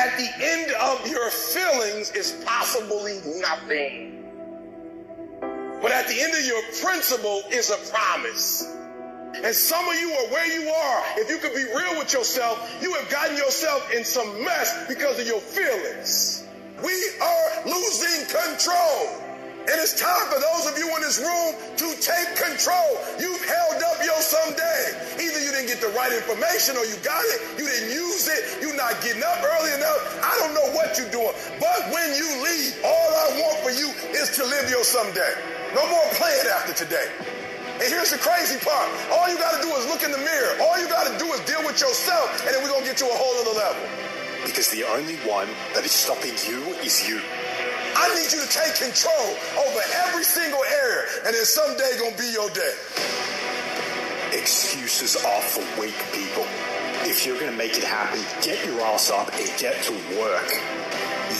at the end of your feelings is possibly nothing. But at the end of your principle is a promise. And some of you are where you are. If you could be real with yourself, you have gotten yourself in some mess because of your feelings. We are losing control. And it's time for those of you in this room to take control. You've held up your someday. Didn't get the right information or you got it, you didn't use it, you're not getting up early enough. I don't know what you're doing. But when you leave, all I want for you is to live your someday. No more playing after today. And here's the crazy part. All you got to do is look in the mirror. All you got to do is deal with yourself, and then we're going to get you a whole other level. Because the only one that is stopping you is you. I need you to take control over every single area, and then someday gonna be your day. Excuses are for weak people. If you're gonna make it happen, get your ass up and get to work.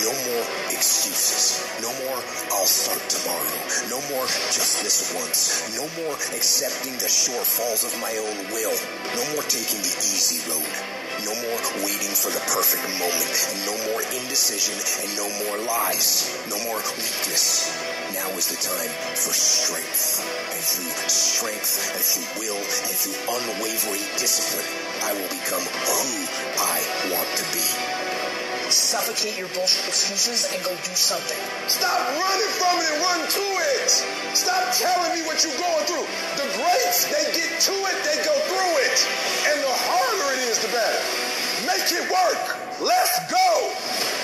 No more excuses. No more, I'll start tomorrow. No more, just this once. No more accepting the shortfalls of my own will. No more taking the easy road. No more waiting for the perfect moment. And no more indecision and no more lies. No more weakness. Now is the time for strength. And through strength through will and through unwavering discipline, I will become who I want to be. Suffocate your bullshit excuses and go do something. Stop running from it and run to it. Stop telling me what you're going through. The greats, they get to it, they go through it. And the harder it is, the better. Make it work. Let's go.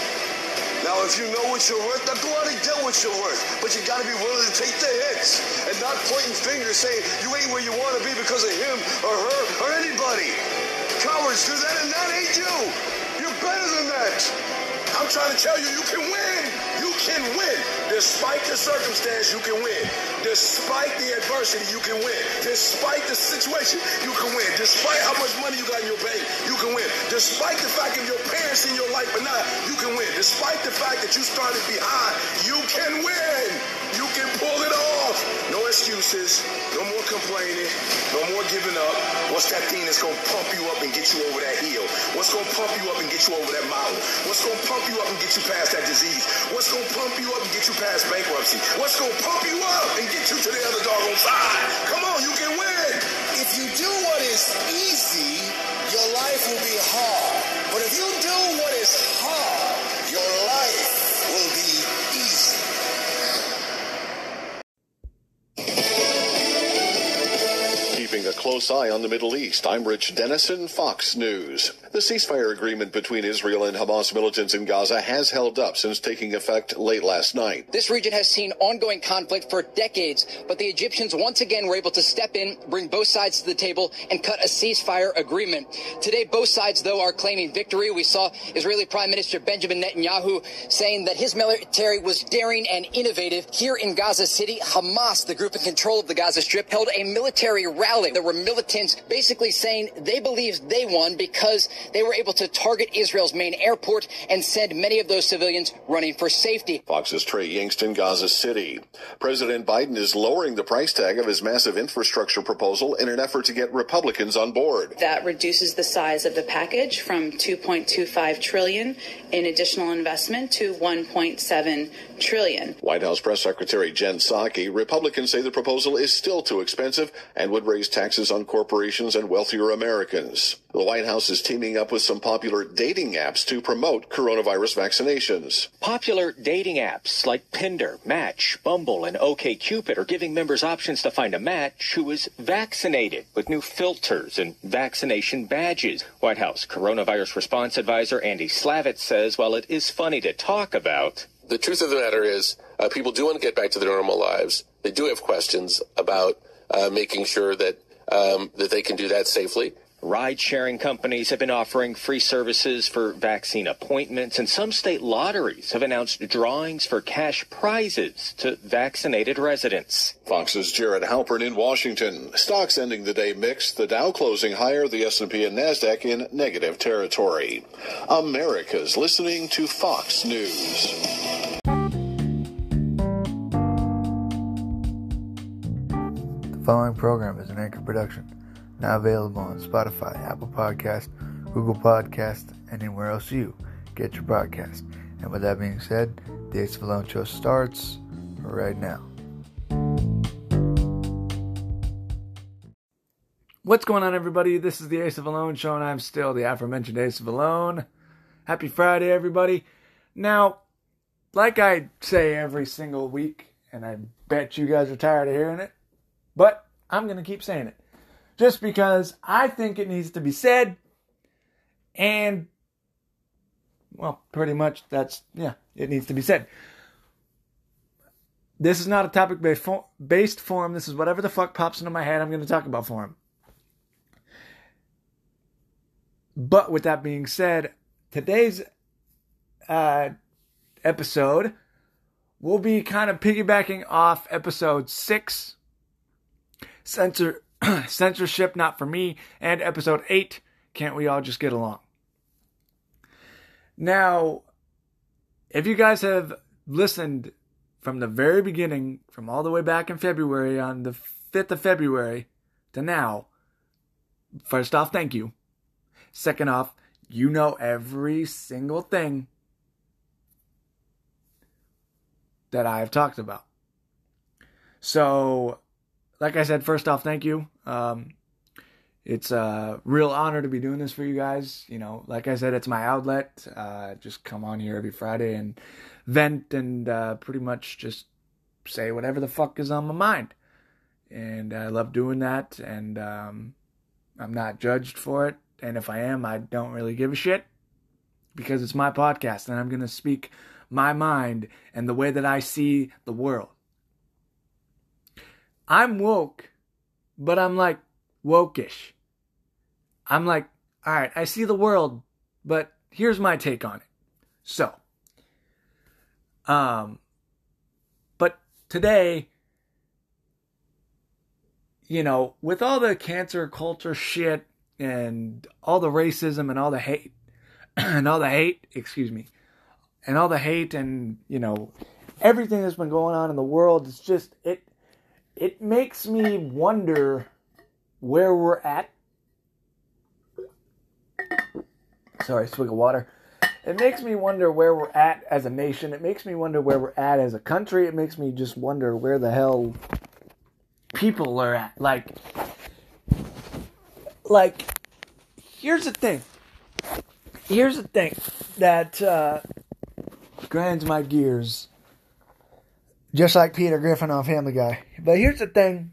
Now, if you know what you're worth, now go out and get what you're worth. But you gotta be willing to take the hits and not pointing fingers saying you ain't where you wanna be because of him or her or anybody. Cowards do that and that ain't you. You're better than that. I'm trying to tell you, you can win. Can win. Despite the circumstance, you can win. Despite the adversity, you can win. Despite the situation, you can win. Despite how much money you got in your bank, you can win. Despite the fact of your parents in your life or not, you can win. Despite the fact that you started behind, you can win. You can pull it off. No excuses. No more complaining. No more giving up. What's that thing that's gonna pump you up and get you over that hill? What's gonna pump you up and get you over that mountain? What's gonna pump you up and get you past that disease? What's gonna pump you up and get you past bankruptcy? What's gonna pump you up and get you to the other doggone side? Come on, you can win. If you do what is easy, your life will be hard. But if you do what A close eye on the Middle East, I'm Rich Denison, Fox News. The ceasefire agreement between Israel and Hamas militants in Gaza has held up since taking effect late last night. This region has seen ongoing conflict for decades, but the Egyptians once again were able to step in, bring both sides to the table, and cut a ceasefire agreement. Today, both sides, though, are claiming victory. We saw Israeli Prime Minister Benjamin Netanyahu saying that his military was daring and innovative. Here in Gaza City, Hamas, the group in control of the Gaza Strip, held a military rally. There were militants basically saying they believed they won because they were able to target Israel's main airport and send many of those civilians running for safety. Fox's Trey Yingst, Gaza City. President Biden is lowering the price tag of his massive infrastructure proposal in an effort to get Republicans on board. That reduces the size of the package from 2.25 trillion in additional investment to 1.7 trillion. White House Press Secretary Jen Psaki, Republicans say the proposal is still too expensive and would raise taxes on corporations and wealthier Americans. The White House is teaming up with some popular dating apps to promote coronavirus vaccinations. Popular dating apps like Tinder, Match, Bumble, and OKCupid are giving members options to find a match who is vaccinated with new filters and vaccination badges. White House coronavirus response advisor Andy Slavitt says while it is funny to talk about, the truth of the matter is uh, people do want to get back to their normal lives. They do have questions about uh, making sure that um, that they can do that safely. Ride sharing companies have been offering free services for vaccine appointments, and some state lotteries have announced drawings for cash prizes to vaccinated residents. Fox's Jared Halpern in Washington. Stocks ending the day mixed, the Dow closing higher, the S&P and Nasdaq in negative territory. America's listening to Fox News. The following program is an anchor production now available on Spotify, Apple Podcast, Google Podcast, anywhere else you get your podcast. And with that being said, the Ace of Alone show starts right now. What's going on, everybody? This is the Ace of Alone show, and I'm still the aforementioned Ace of Alone. Happy Friday, everybody. Now, like I say every single week, and I bet you guys are tired of hearing it, but I'm going to keep saying it. Just because I think it needs to be said, and, well, pretty much that's, yeah, it needs to be said. This is not a topic based forum. This is whatever the fuck pops into my head, I'm going to talk about forum. But with that being said, today's uh, episode will be kind of piggybacking off episode six, censor censorship not for me, and episode eight, can't we all just get along? Now, if you guys have listened from the very beginning, from all the way back in February on the 5th of February to now, first off, thank you. Second off, you know every single thing that I have talked about. So, like I said, first off, thank you. Um, it's a real honor to be doing this for you guys. You know, like I said, it's my outlet. Uh, just come on here every Friday and vent and uh, pretty much just say whatever the fuck is on my mind. And I love doing that. And um, I'm not judged for it. And if I am, I don't really give a shit because it's my podcast and I'm going to speak my mind and the way that I see the world. I'm woke, but I'm like wokish. I'm like, all right, I see the world, but here's my take on it. So, um, but today, you know, with all the cancel culture shit and all the racism and all the hate and all the hate, excuse me, and all the hate and, you know, everything that's been going on in the world, it's just it it makes me wonder where we're at. Sorry, swig of water. It makes me wonder where we're at as a nation. It makes me wonder where we're at as a country. It makes me just wonder where the hell people are at. Like, like, here's the thing. Here's the thing that uh, grinds my gears. Just like Peter Griffin on Family Guy. But here's the thing.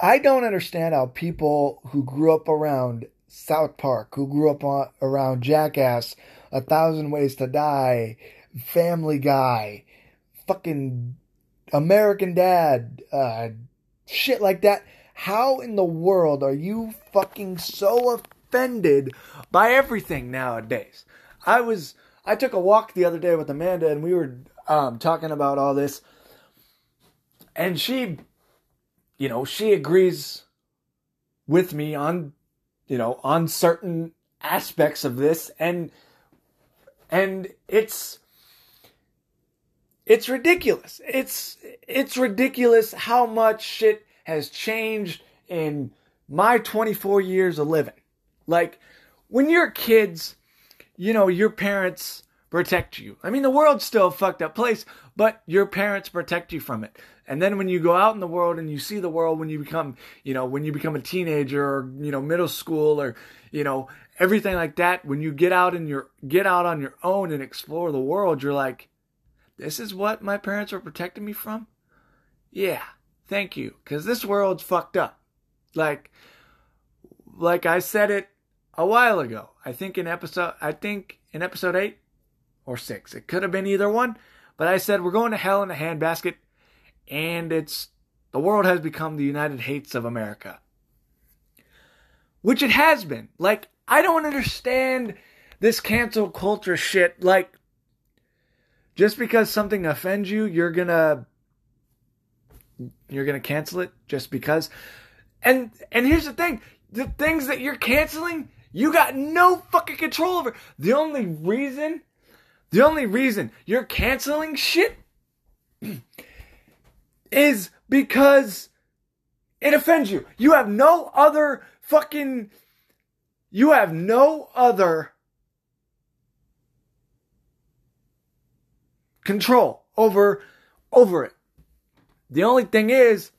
I don't understand how people who grew up around South Park, who grew up on, around Jackass, A Thousand Ways to Die, Family Guy, fucking American Dad, uh, shit like that. How in the world are you fucking so offended by everything nowadays? I was, I took a walk the other day with Amanda and we were um, talking about all this. And she, you know, she agrees with me on, you know, on certain aspects of this. And, and it's, it's ridiculous. It's it's ridiculous how much shit has changed in my 24 years of living. Like when you're kids, you know, your parents protect you. I mean, the world's still a fucked up place, but your parents protect you from it. And then when you go out in the world and you see the world when you become, you know, when you become a teenager or, you know, middle school or, you know, everything like that, when you get out and your get out on your own and explore the world, you're like, this is what my parents were protecting me from? Yeah, thank you. Because this world's fucked up. Like, like I said it a while ago. I think in episode, I think in episode eight or six. It could have been either one. But I said we're going to hell in a handbasket. And it's, the world has become the United Hates of America. Which it has been. Like, I don't understand this cancel culture shit. Like, just because something offends you, you're gonna you're gonna cancel it just because. And and here's the thing: the things that you're canceling, you got no fucking control over. The only reason, the only reason you're canceling shit is because It offends you. You have no other fucking. You have no other control over over it. The only thing is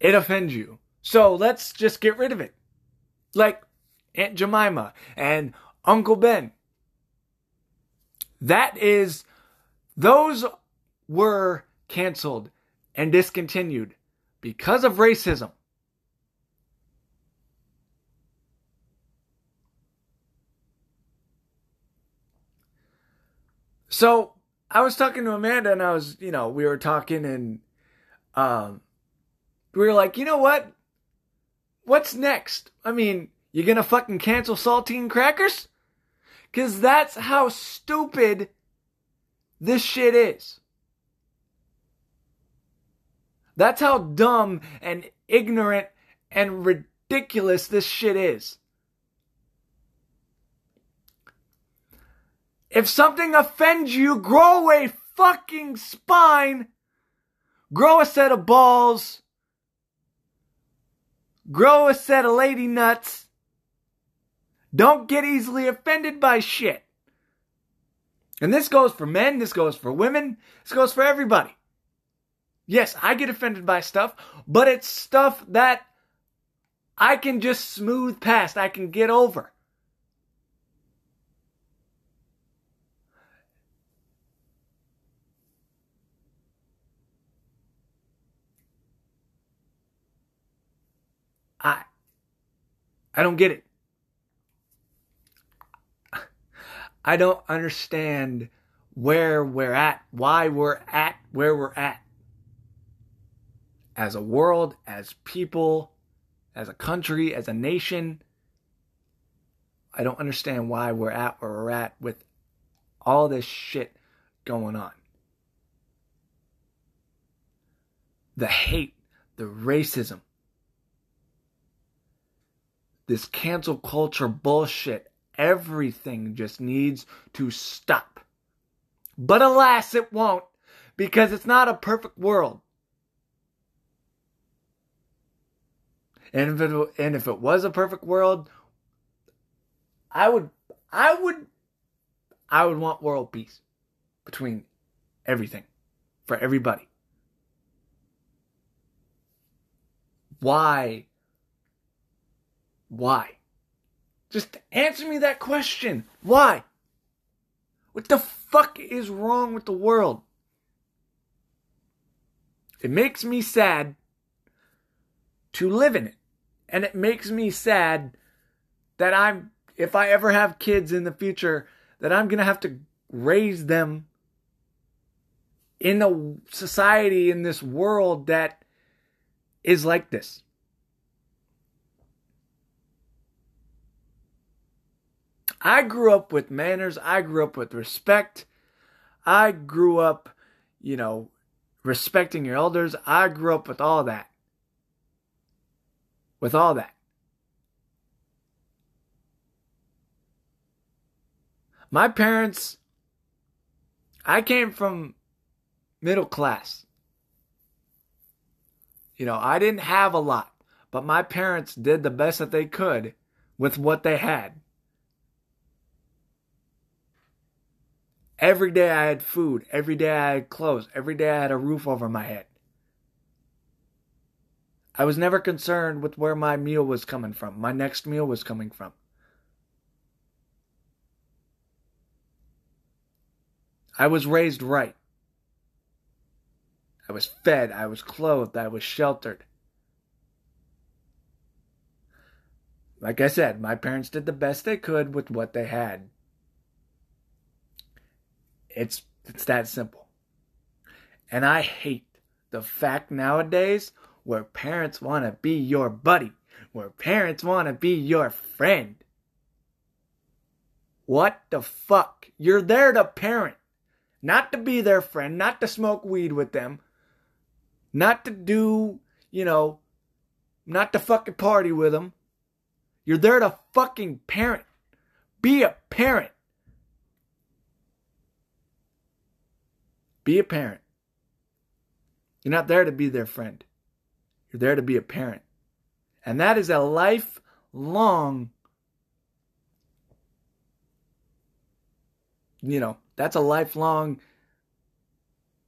it offends you. So let's just get rid of it. Like Aunt Jemima and Uncle Ben. That is those were canceled and discontinued because of racism. So I was talking to Amanda and I was, you know, we were talking and um we were like, you know what? What's next? I mean, you gonna fucking cancel saltine crackers? Cause that's how stupid this shit is. That's how dumb and ignorant and ridiculous this shit is. If something offends you, grow a fucking spine. Grow a set of balls. Grow a set of lady nuts. Don't get easily offended by shit. And this goes for men, this goes for women, this goes for everybody. Yes, I get offended by stuff, but it's stuff that I can just smooth past, I can get over. I I don't get it. I don't understand where we're at, why we're at where we're at. As a world, as people, as a country, as a nation, I don't understand why we're at where we're at with all this shit going on. The hate, the racism, this cancel culture bullshit. Everything just needs to stop. But alas, it won't because it's not a perfect world. And if it, and if it was a perfect world, I would, I would, I would want world peace between everything for everybody. Why why? Just answer me that question. Why? What the fuck is wrong with the world? It makes me sad to live in it. And it makes me sad that I'm, if I ever have kids in the future, that I'm going to have to raise them in a society, in this world that is like this. I grew up with manners. I grew up with respect. I grew up, you know, respecting your elders. I grew up with all that. With all that. My parents, I came from middle class. You know, I didn't have a lot, but my parents did the best that they could with what they had. Every day I had food. Every day I had clothes. Every day I had a roof over my head. I was never concerned with where my meal was coming from, my next meal was coming from. I was raised right. I was fed, I was clothed, I was sheltered. Like I said, my parents did the best they could with what they had. It's it's that simple. And I hate the fact nowadays where parents want to be your buddy, where parents want to be your friend. What the fuck? You're there to parent, not to be their friend, not to smoke weed with them, not to do, you know, not to fucking party with them. You're there to fucking parent. Be a parent. Be a parent. You're not there to be their friend. You're there to be a parent. And that is a lifelong, you know, that's a lifelong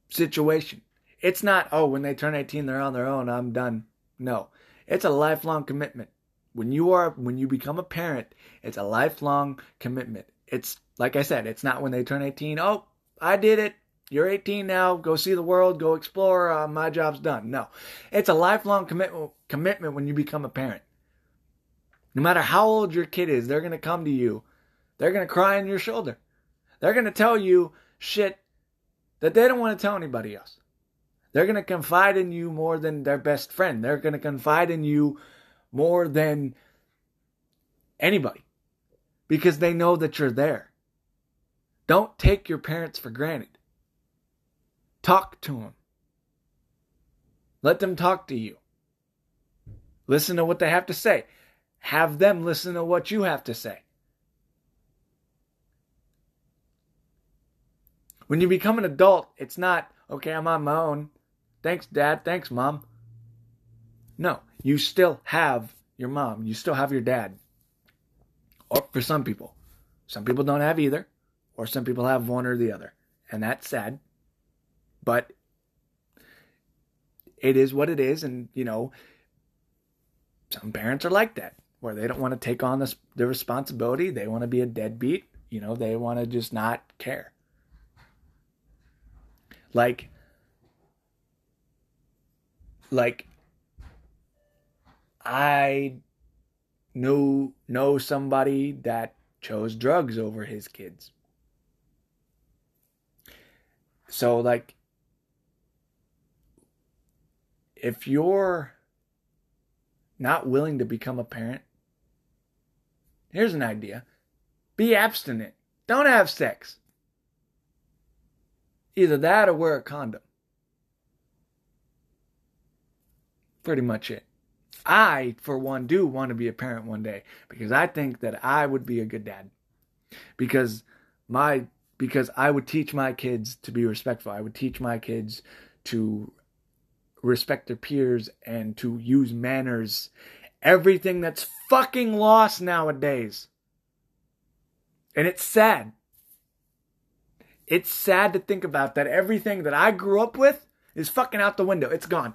situation. It's not, oh, when they turn 18, they're on their own, I'm done. No, it's a lifelong commitment. When you are, when you become a parent, it's a lifelong commitment. It's, like I said, it's not when they turn 18, oh, I did it. You're 18 now. Go see the world. Go explore. Uh, my job's done. No, it's a lifelong commitment. Commitment when you become a parent. No matter how old your kid is, they're gonna come to you. They're gonna cry on your shoulder. They're gonna tell you shit that they don't want to tell anybody else. They're gonna confide in you more than their best friend. They're gonna confide in you more than anybody because they know that you're there. Don't take your parents for granted. Talk to them. Let them talk to you. Listen to what they have to say. Have them listen to what you have to say. When you become an adult, it's not, okay, I'm on my own. Thanks, dad. Thanks, mom. No, you still have your mom. You still have your dad. Or for some people. Some people don't have either, or some people have one or the other. And that's sad. But it is what it is. And, you know, some parents are like that, where they don't want to take on this, the responsibility. They want to be a deadbeat. You know, they want to just not care. Like, like, I knew know somebody that chose drugs over his kids. So like if you're not willing to become a parent, here's an idea. Be abstinent. Don't have sex. Either that or wear a condom. Pretty much it. I, for one, do want to be a parent one day because I think that I would be a good dad. Because my because I would teach my kids to be respectful. I would teach my kids to respect their peers and to use manners. Everything that's fucking lost nowadays. And it's sad. It's sad to think about that everything that I grew up with is fucking out the window. It's gone.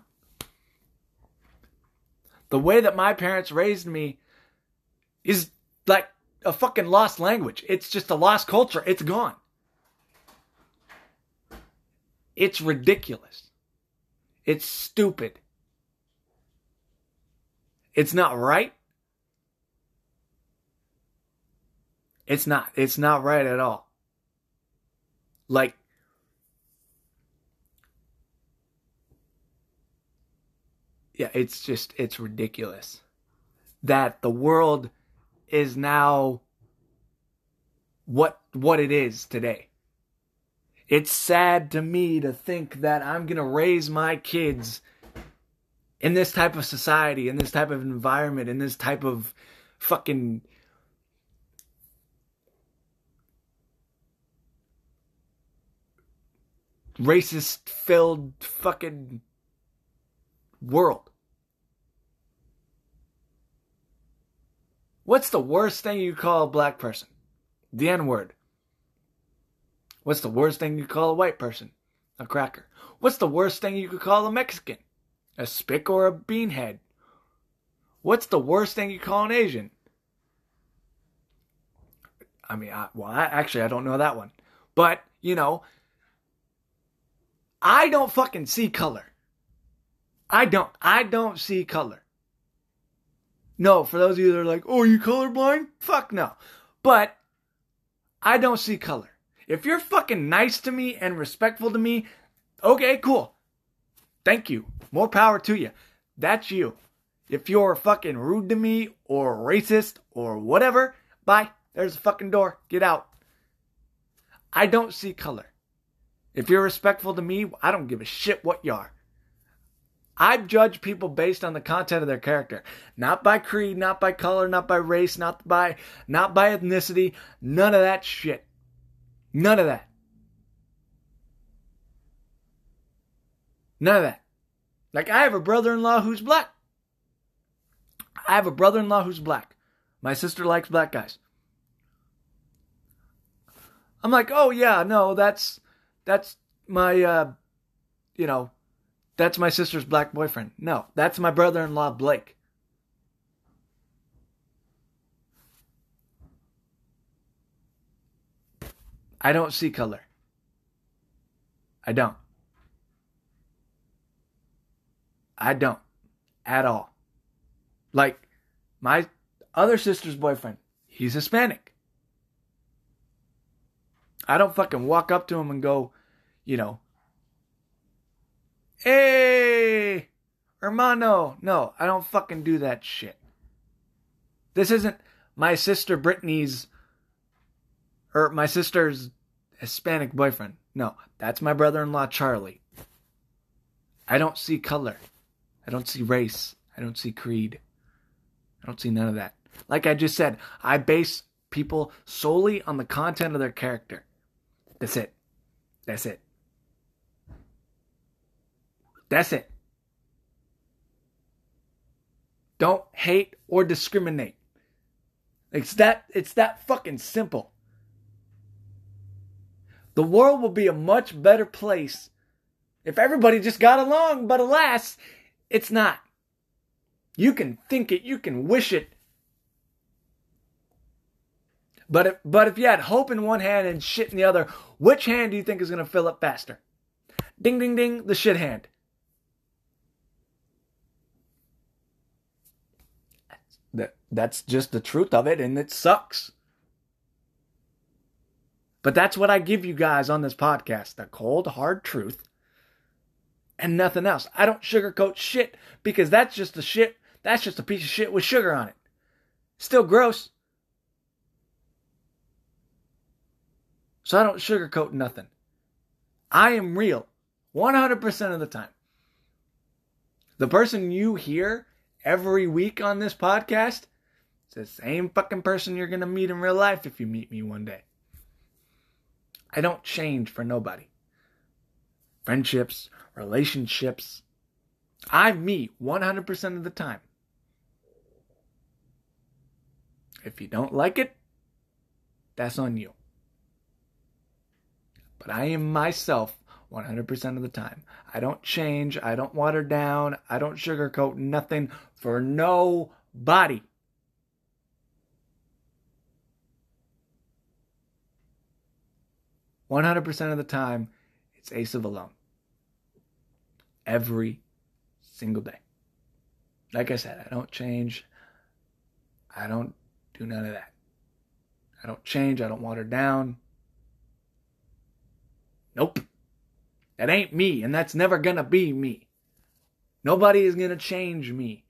The way that my parents raised me is like a fucking lost language. It's just a lost culture. It's gone. It's ridiculous. It's stupid. It's not right. It's not. It's not right at all. Like, yeah, it's just, it's ridiculous that the world is now what, what it is today. It's sad to me to think that I'm going to raise my kids in this type of society, in this type of environment, in this type of fucking racist filled fucking world. What's the worst thing you call a black person? The N word. What's the worst thing you call a white person? A cracker. What's the worst thing you could call a Mexican? A spick or a beanhead? What's the worst thing you call an Asian? I mean, I, well, I, actually, I don't know that one. But, you know, I don't fucking see color. I don't. I don't see color. No, for those of you that are like, oh, you colorblind? Fuck no. But I don't see color. If you're fucking nice to me and respectful to me, okay, cool. Thank you. More power to you. That's you. If you're fucking rude to me or racist or whatever, bye. There's a fucking door. Get out. I don't see color. If you're respectful to me, I don't give a shit what you are. I judge people based on the content of their character, not by creed, not by color, not by race, not by not by ethnicity, none of that shit. None of that. None of that. Like, I have a brother in law who's black. I have a brother in law who's black. My sister likes black guys. I'm like, oh yeah, no, that's that's my uh you know, that's my sister's black boyfriend. No, that's my brother-in-law Blake. I don't see color. I don't. I don't at all. Like my other sister's boyfriend, he's Hispanic. I don't fucking walk up to him and go, you know, hey, hermano. No, I don't fucking do that shit. This isn't my sister Brittany's or my sister's Hispanic boyfriend. No, that's my brother in law Charlie. I don't see color. I don't see race. I don't see creed. I don't see none of that. Like I just said, I base people solely on the content of their character. That's it. That's it. That's it. Don't hate or discriminate. It's that it's that fucking simple. The world will be a much better place if everybody just got along, but alas, it's not. You can think it, you can wish it. But if, but if you had hope in one hand and shit in the other, which hand do you think is going to fill up faster? Ding, ding, ding, the shit hand. That, that's just the truth of it, and it sucks. But that's what I give you guys on this podcast the cold, hard truth and nothing else. I don't sugarcoat shit because that's just a shit. That's just a piece of shit with sugar on it. Still gross. So I don't sugarcoat nothing. I am real 100% of the time. The person you hear every week on this podcast is the same fucking person you're going to meet in real life if you meet me one day. I don't change for nobody. Friendships, relationships. I'm me 100% of the time. If you don't like it, that's on you. But I am myself 100% of the time. I don't change. I don't water down. I don't sugarcoat nothing for nobody. One hundred percent of the time, it's Ace of Alone. Every single day. Like I said, I don't change. I don't do none of that. I don't change. I don't water down. Nope. That ain't me, and that's never gonna be me. Nobody is gonna change me.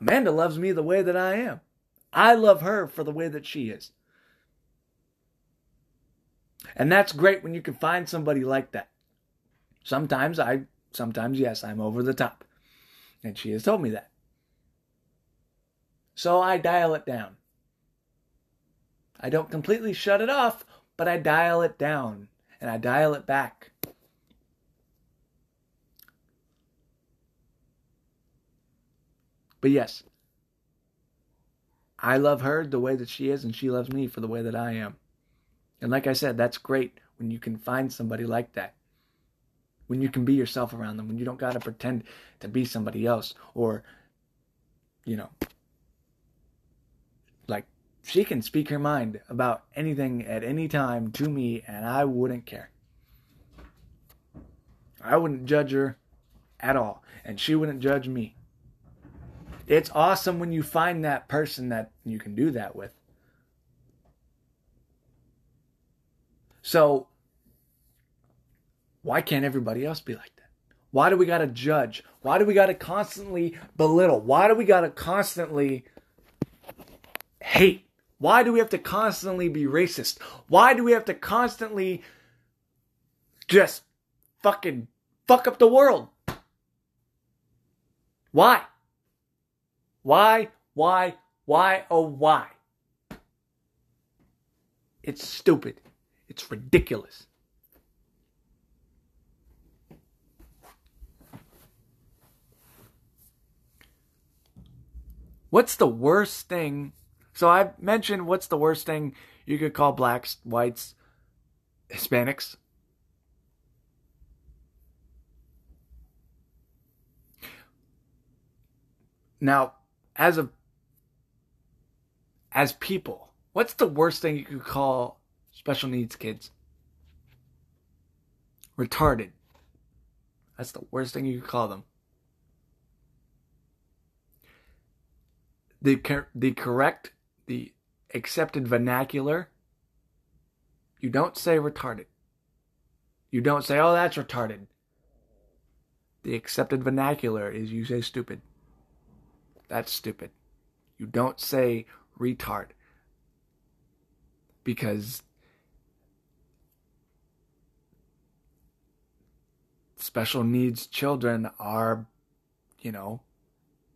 Amanda loves me the way that I am. I love her for the way that she is. And that's great when you can find somebody like that. Sometimes I, sometimes yes, I'm over the top. And she has told me that. So I dial it down. I don't completely shut it off, but I dial it down and I dial it back. But yes, I love her the way that she is, and she loves me for the way that I am. And like I said, that's great when you can find somebody like that. When you can be yourself around them, when you don't got to pretend to be somebody else or, you know, like she can speak her mind about anything at any time to me and I wouldn't care. I wouldn't judge her at all, and she wouldn't judge me. It's awesome when you find that person that you can do that with. So, why can't everybody else be like that? Why do we got to judge? Why do we got to constantly belittle? Why do we got to constantly hate? Why do we have to constantly be racist? Why do we have to constantly just fucking fuck up the world? Why? Why? Why? Why? Oh, why? It's stupid. It's ridiculous. What's the worst thing? So i mentioned what's the worst thing you could call blacks, whites, Hispanics. Now, as a as people, what's the worst thing you could call special needs kids? Retarded. That's the worst thing you could call them. The the correct, the accepted vernacular. You don't say retarded. You don't say, "Oh, that's retarded." The accepted vernacular is you say stupid. That's stupid. You don't say retard. Because special needs children are, you know,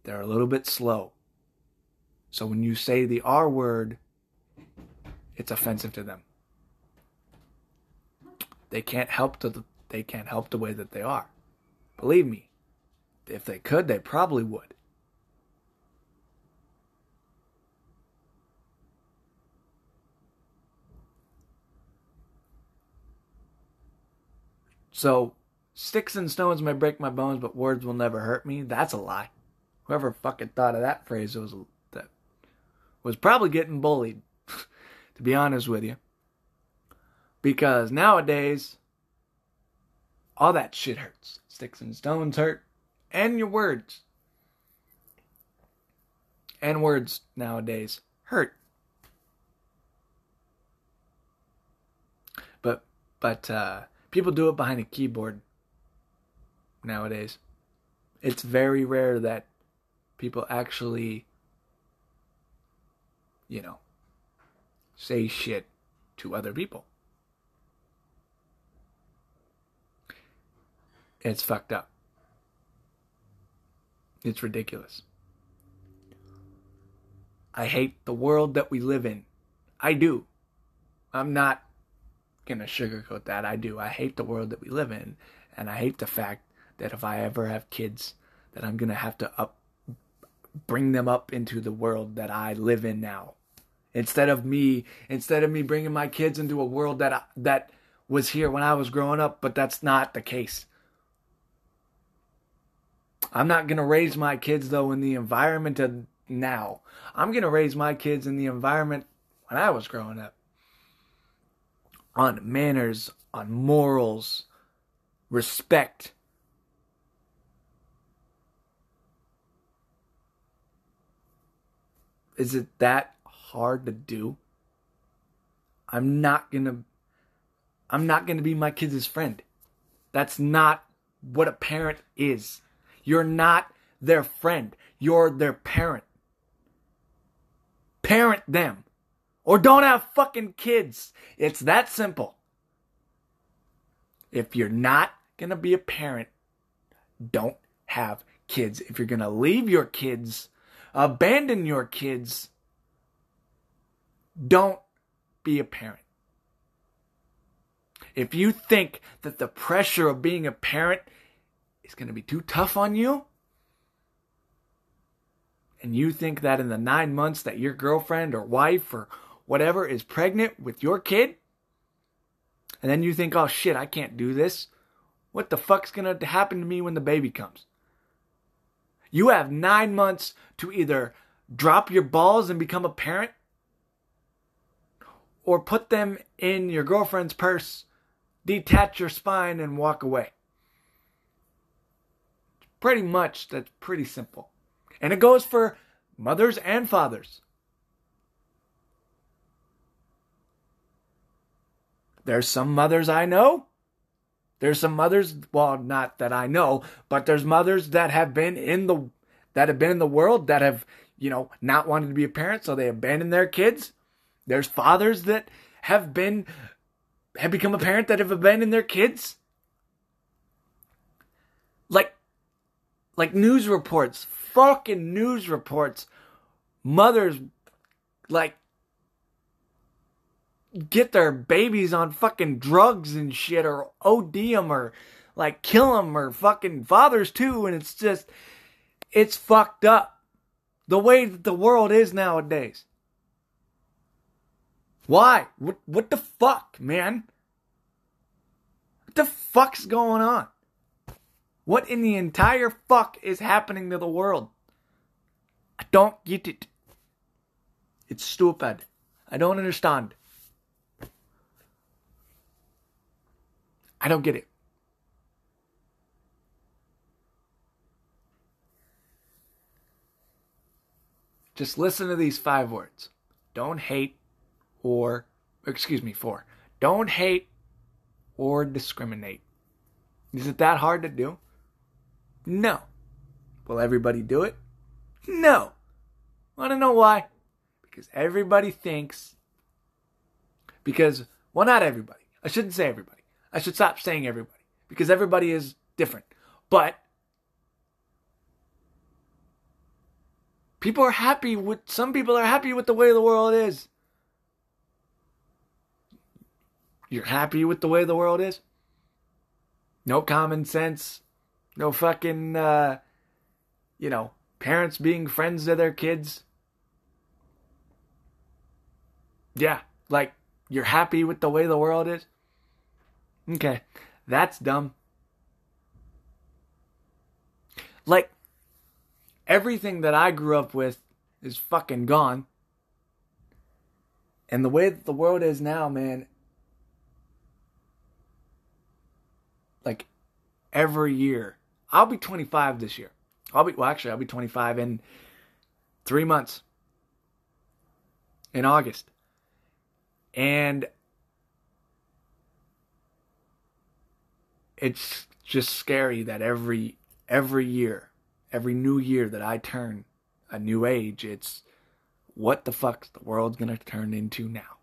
they're a little bit slow. So when you say the R word, it's offensive to them. They can't help the they can't help the way that they are. Believe me, if they could, they probably would. So, sticks and stones may break my bones, but words will never hurt me. That's a lie. Whoever fucking thought of that phrase was that was probably getting bullied, to be honest with you. Because nowadays, all that shit hurts. Sticks and stones hurt, and your words. And words nowadays hurt. But, but, uh, People do it behind a keyboard nowadays. It's very rare that people actually, you know, say shit to other people. It's fucked up. It's ridiculous. I hate the world that we live in. I do. I'm not gonna sugarcoat that. I do. I hate the world that we live in, and I hate the fact that if I ever have kids, that I'm gonna have to up bring them up into the world that I live in now. Instead of me, instead of me bringing my kids into a world that I, that was here when I was growing up, but that's not the case. I'm not gonna raise my kids though in the environment of now. I'm gonna raise my kids in the environment when I was growing up on manners, on morals, respect. Is it that hard to do? I'm not going to I'm not going to be my kid's friend. That's not what a parent is. You're not their friend. You're their parent. Parent them. Or don't have fucking kids. It's that simple. If you're not going to be a parent, don't have kids. If you're going to leave your kids, abandon your kids, don't be a parent. If you think that the pressure of being a parent is going to be too tough on you, and you think that in the nine months that your girlfriend or wife or whatever is pregnant with your kid, and then you think, oh shit, I can't do this. What the fuck's gonna happen to me when the baby comes? You have nine months to either drop your balls and become a parent or put them in your girlfriend's purse, detach your spine, and walk away. Pretty much, that's pretty simple. And it goes for mothers and fathers. There's some mothers I know. There's some mothers, well, not that I know, but there's mothers that have been in the that have been in the world that have, you know, not wanted to be a parent, so they abandon their kids. There's fathers that have been have become a parent that have abandoned their kids. Like like news reports, fucking news reports, mothers like get their babies on fucking drugs and shit or OD them or like kill them or fucking fathers too. And it's just, it's fucked up the way that the world is nowadays. Why? What, what the fuck, man? What the fuck's going on? What in the entire fuck is happening to the world? I don't get it. It's stupid. I don't understand. I don't get it. Just listen to these five words. Don't hate or, excuse me, four. Don't hate or discriminate. Is it that hard to do? No. Will everybody do it? No. Want to know why? Because everybody thinks. Because, well, not everybody. I shouldn't say everybody. I should stop saying everybody. Because everybody is different. But people are happy with, some people are happy with the way the world is. You're happy with the way the world is? No common sense. No fucking, uh, you know, parents being friends to their kids. Yeah, like, you're happy with the way the world is? Okay, that's dumb. Like, everything that I grew up with is fucking gone. And the way that the world is now, man, like every year. I'll be 25 this year. I'll be well actually I'll be 25 in 3 months. In August. And it's just scary that every every year, every new year that I turn a new age, it's what the fuck the world's to turn into now.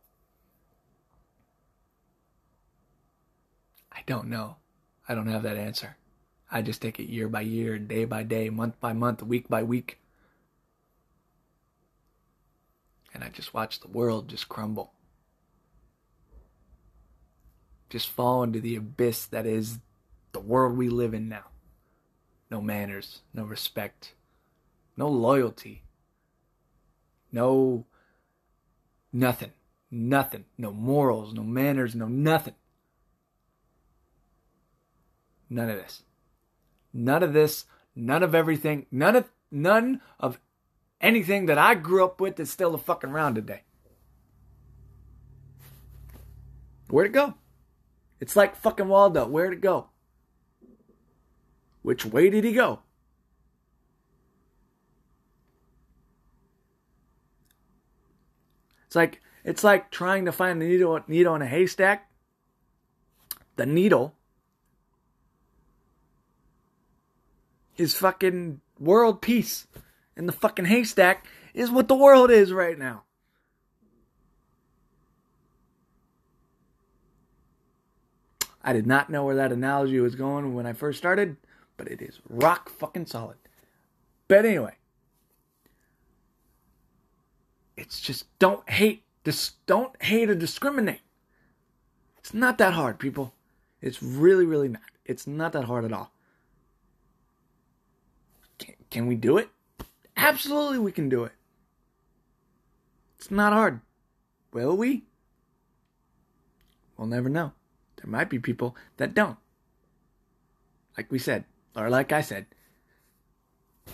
I don't know. I don't have that answer. I just take it year by year, day by day, month by month, week by week. And I just watch the world just crumble. Just fall into the abyss that is the world we live in now. No manners, no respect, no loyalty, no nothing, nothing, no morals, no manners, no nothing. None of this. None of this, none of everything, none of none of anything that I grew up with is still a fucking around today. Where'd it go? It's like fucking Waldo. Where'd it go? Which way did he go? It's like it's like trying to find the needle needle in a haystack. The needle is fucking world peace. And the fucking haystack is what the world is right now. I did not know where that analogy was going when I first started, but it is rock fucking solid. But anyway, it's just don't hate this don't hate or discriminate. It's not that hard, people. It's really, really not. It's not that hard at all. Can, can we do it? Absolutely, we can do it. It's not hard. Will we? We'll never know. There might be people that don't. Like we said, or like I said,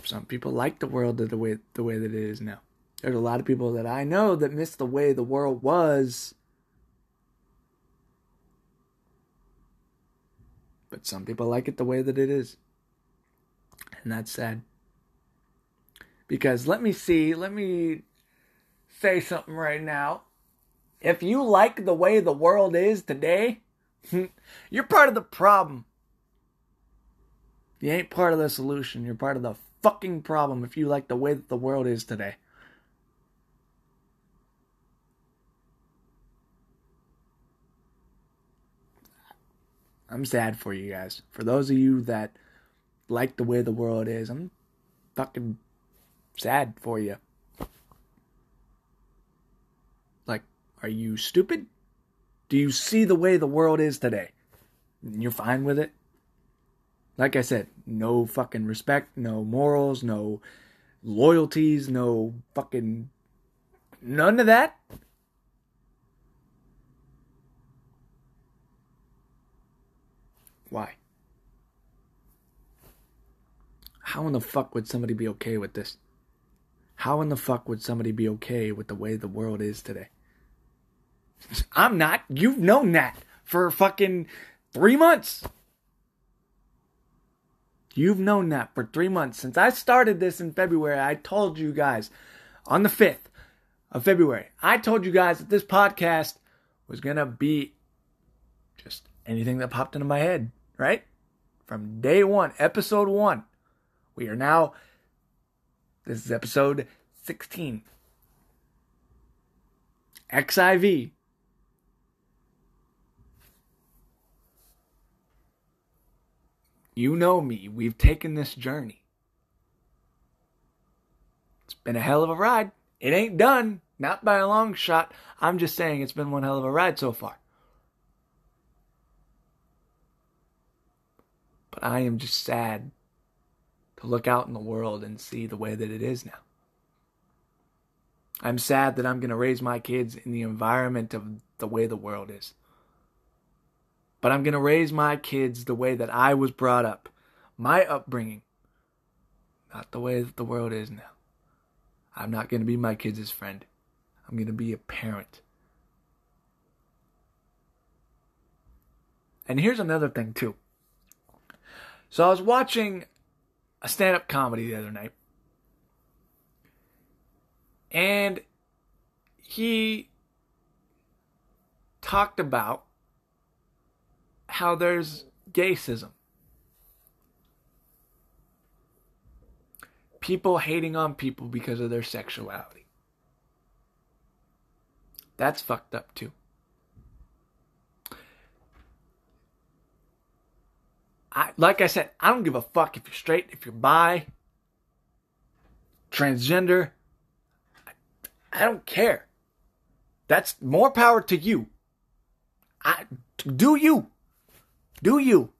some people like the world the way the way that it is now. There's a lot of people that I know that miss the way the world was. But some people like it the way that it is. And that's sad. Because let me see, let me say something right now. If you like the way the world is today, you're part of the problem. You ain't part of the solution. You're part of the fucking problem if you like the way that the world is today. I'm sad for you guys. For those of you that like the way the world is, I'm fucking sad for you. Like, are you stupid? Do you see the way the world is today? And you're fine with it? Like I said, no fucking respect, no morals, no loyalties, no fucking none of that. Why? How in the fuck would somebody be okay with this? How in the fuck would somebody be okay with the way the world is today? I'm not. You've known that for fucking three months. You've known that for three months. Since I started this in February, I told you guys on the 5th of February, I told you guys that this podcast was going to be just anything that popped into my head, right? From day one, episode one. We are now, this is episode 16. XIV. You know me. We've taken this journey. It's been a hell of a ride. It ain't done. Not by a long shot. I'm just saying it's been one hell of a ride so far. But I am just sad to look out in the world and see the way that it is now. I'm sad that I'm going to raise my kids in the environment of the way the world is. But I'm going to raise my kids the way that I was brought up, my upbringing, not the way that the world is now. I'm not going to be my kids' friend. I'm going to be a parent. And here's another thing, too. So I was watching a stand up comedy the other night. And he talked about how there's gaysism. People hating on people because of their sexuality. That's fucked up too. I, like I said, I don't give a fuck if you're straight, if you're bi, transgender. I, I don't care. That's more power to you. I do you. Do you?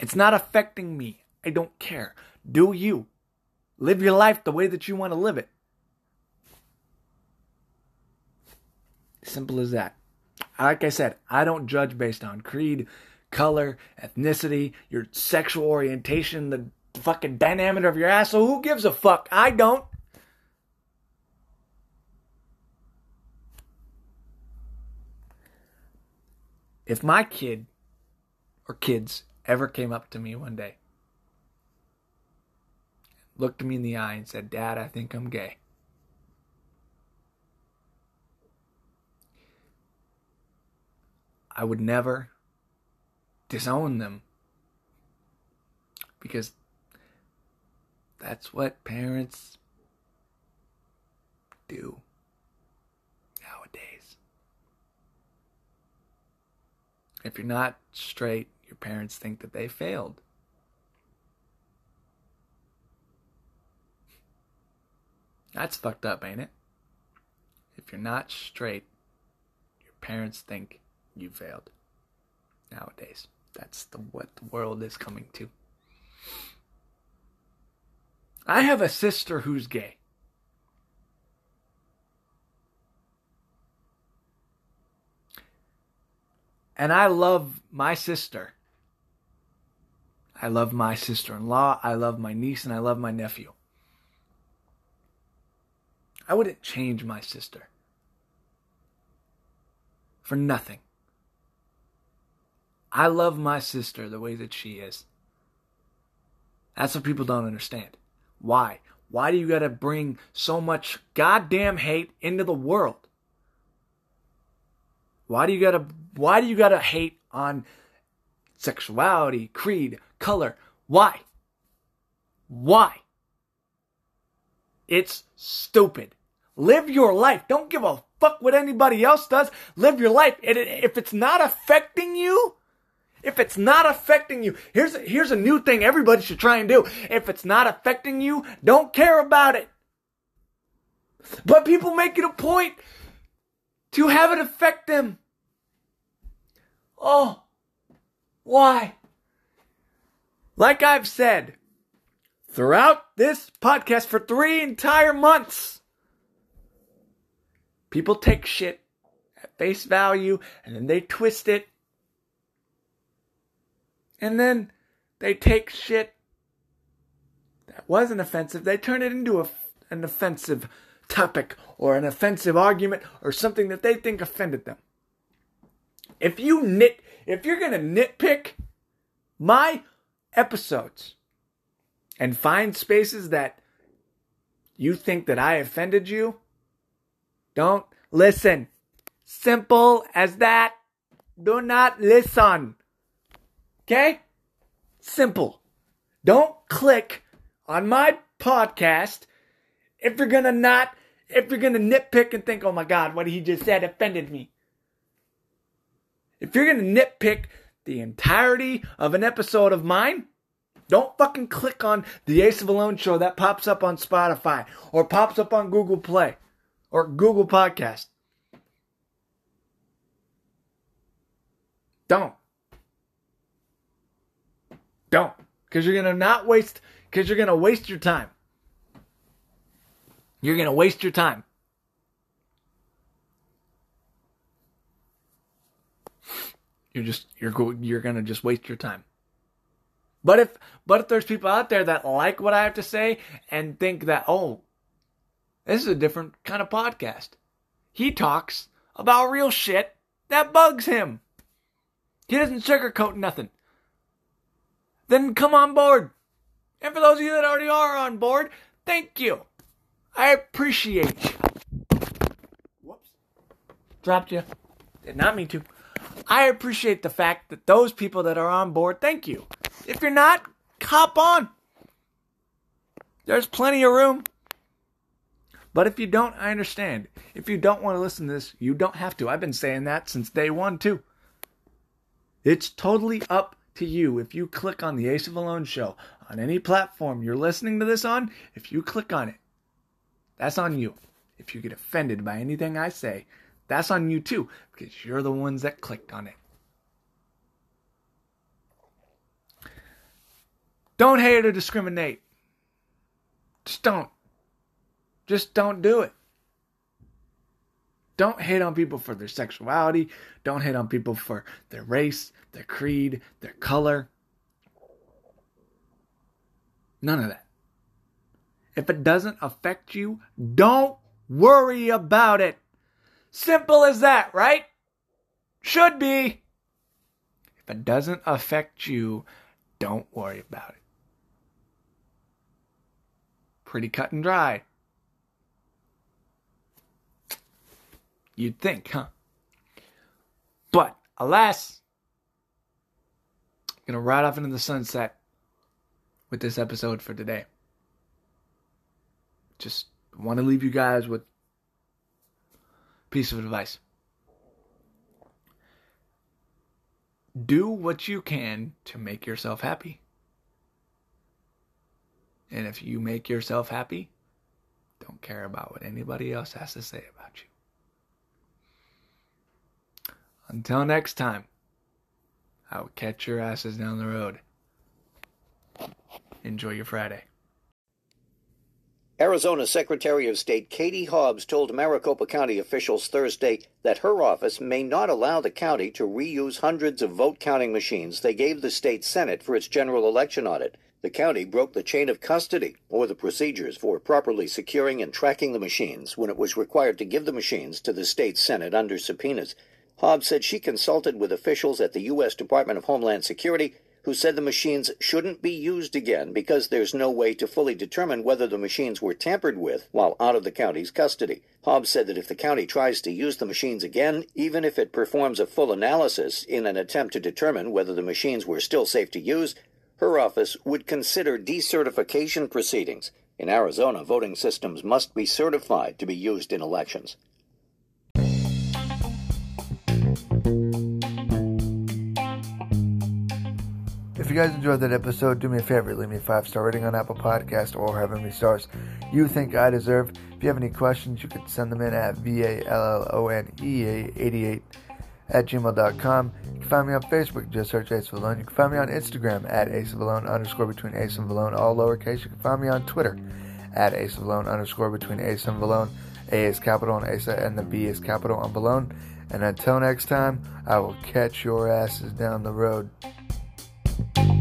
It's not affecting me. I don't care. Do you? Live your life the way that you want to live it. Simple as that like I said, I don't judge based on creed, color, ethnicity, your sexual orientation, the fucking diameter of your ass. So who gives a fuck? I don't. If my kid or kids ever came up to me one day, looked me in the eye and said, Dad, I think I'm gay. I would never disown them because that's what parents do nowadays. If you're not straight, your parents think that they failed. That's fucked up, ain't it? If you're not straight, your parents think you failed. Nowadays, that's the what the world is coming to. I have a sister who's gay. And I love my sister. I love my sister in law. I love my niece and I love my nephew. I wouldn't change my sister for nothing. I love my sister the way that she is. That's what people don't understand. Why? Why do you gotta bring so much goddamn hate into the world? Why do you gotta why do you gotta hate on sexuality, creed, color? Why? Why? It's stupid. Live your life. Don't give a fuck what anybody else does. Live your life. If it's not affecting you, if it's not affecting you, here's here's a new thing everybody should try and do. If it's not affecting you, don't care about it. But people make it a point to have it affect them. Oh, why? Like I've said, throughout this podcast for three entire months. People take shit at face value and then they twist it. And then they take shit that wasn't offensive, they turn it into a, an offensive topic or an offensive argument or something that they think offended them. If you nit, if you're gonna nitpick my episodes and find spaces that you think that I offended you, don't listen. Simple as that. Do not listen. Okay? Simple. Don't click on my podcast if you're gonna not, if you're gonna nitpick and think, oh my God, what he just said offended me. If you're gonna nitpick the entirety of an episode of mine, don't fucking click on the Ace of Alone show that pops up on Spotify or pops up on Google Play or Google Podcast. Don't. Don't. Because you're going to not waste, because you're going to waste your time. You're going to waste your time. You're just, you're go, you're to just waste your time. But if, but if there's people out there that like what I have to say and think that, oh, this is a different kind of podcast. He talks about real shit that bugs him. He doesn't sugarcoat nothing. Then come on board. And for those of you that already are on board, thank you. I appreciate you. Whoops. Dropped you. Did not mean to. I appreciate the fact that those people that are on board, thank you. If you're not, hop on. There's plenty of room. But if you don't, I understand. If you don't want to listen to this, you don't have to. I've been saying that since day one, too. It's totally up to you. If you click on the Ace of Alone show on any platform you're listening to this on, if you click on it, that's on you. If you get offended by anything I say, that's on you too, because you're the ones that clicked on it. Don't hate or discriminate. Just don't. Just don't do it. Don't hate on people for their sexuality. Don't hate on people for their race, their creed, their color. None of that. If it doesn't affect you, don't worry about it. Simple as that, right? Should be. If it doesn't affect you, don't worry about it. Pretty cut and dry. You'd think, huh? But alas, I'm gonna ride off into the sunset with this episode for today. Just want to leave you guys with piece of advice. Do what you can to make yourself happy. And if you make yourself happy, don't care about what anybody else has to say about you. Until next time, I will catch your asses down the road. Enjoy your Friday. Arizona Secretary of State Katie Hobbs told Maricopa County officials Thursday that her office may not allow the county to reuse hundreds of vote counting machines they gave the state Senate for its general election audit. The county broke the chain of custody, or the procedures for properly securing and tracking the machines, when it was required to give the machines to the state Senate under subpoenas. Hobbs said she consulted with officials at the U.S. Department of Homeland Security who said the machines shouldn't be used again because there's no way to fully determine whether the machines were tampered with while out of the county's custody. Hobbs said that if the county tries to use the machines again, even if it performs a full analysis in an attempt to determine whether the machines were still safe to use, her office would consider decertification proceedings. In Arizona, voting systems must be certified to be used in elections. If you guys enjoyed that episode, do me a favor, leave me a five star rating on Apple Podcast or however many stars you think I deserve. If you have any questions, you can send them in at V A L L O N E A 88 at gmail.com. You can find me on Facebook, just search Ace of Vallone. You can find me on Instagram at Ace Vallone underscore between Ace and Vallone, all lowercase. You can find me on Twitter at Ace Vallone underscore between Ace and Vallone. A is capital on Asa and the B is capital on Vallone. And until next time, I will catch your asses down the road. Thank you.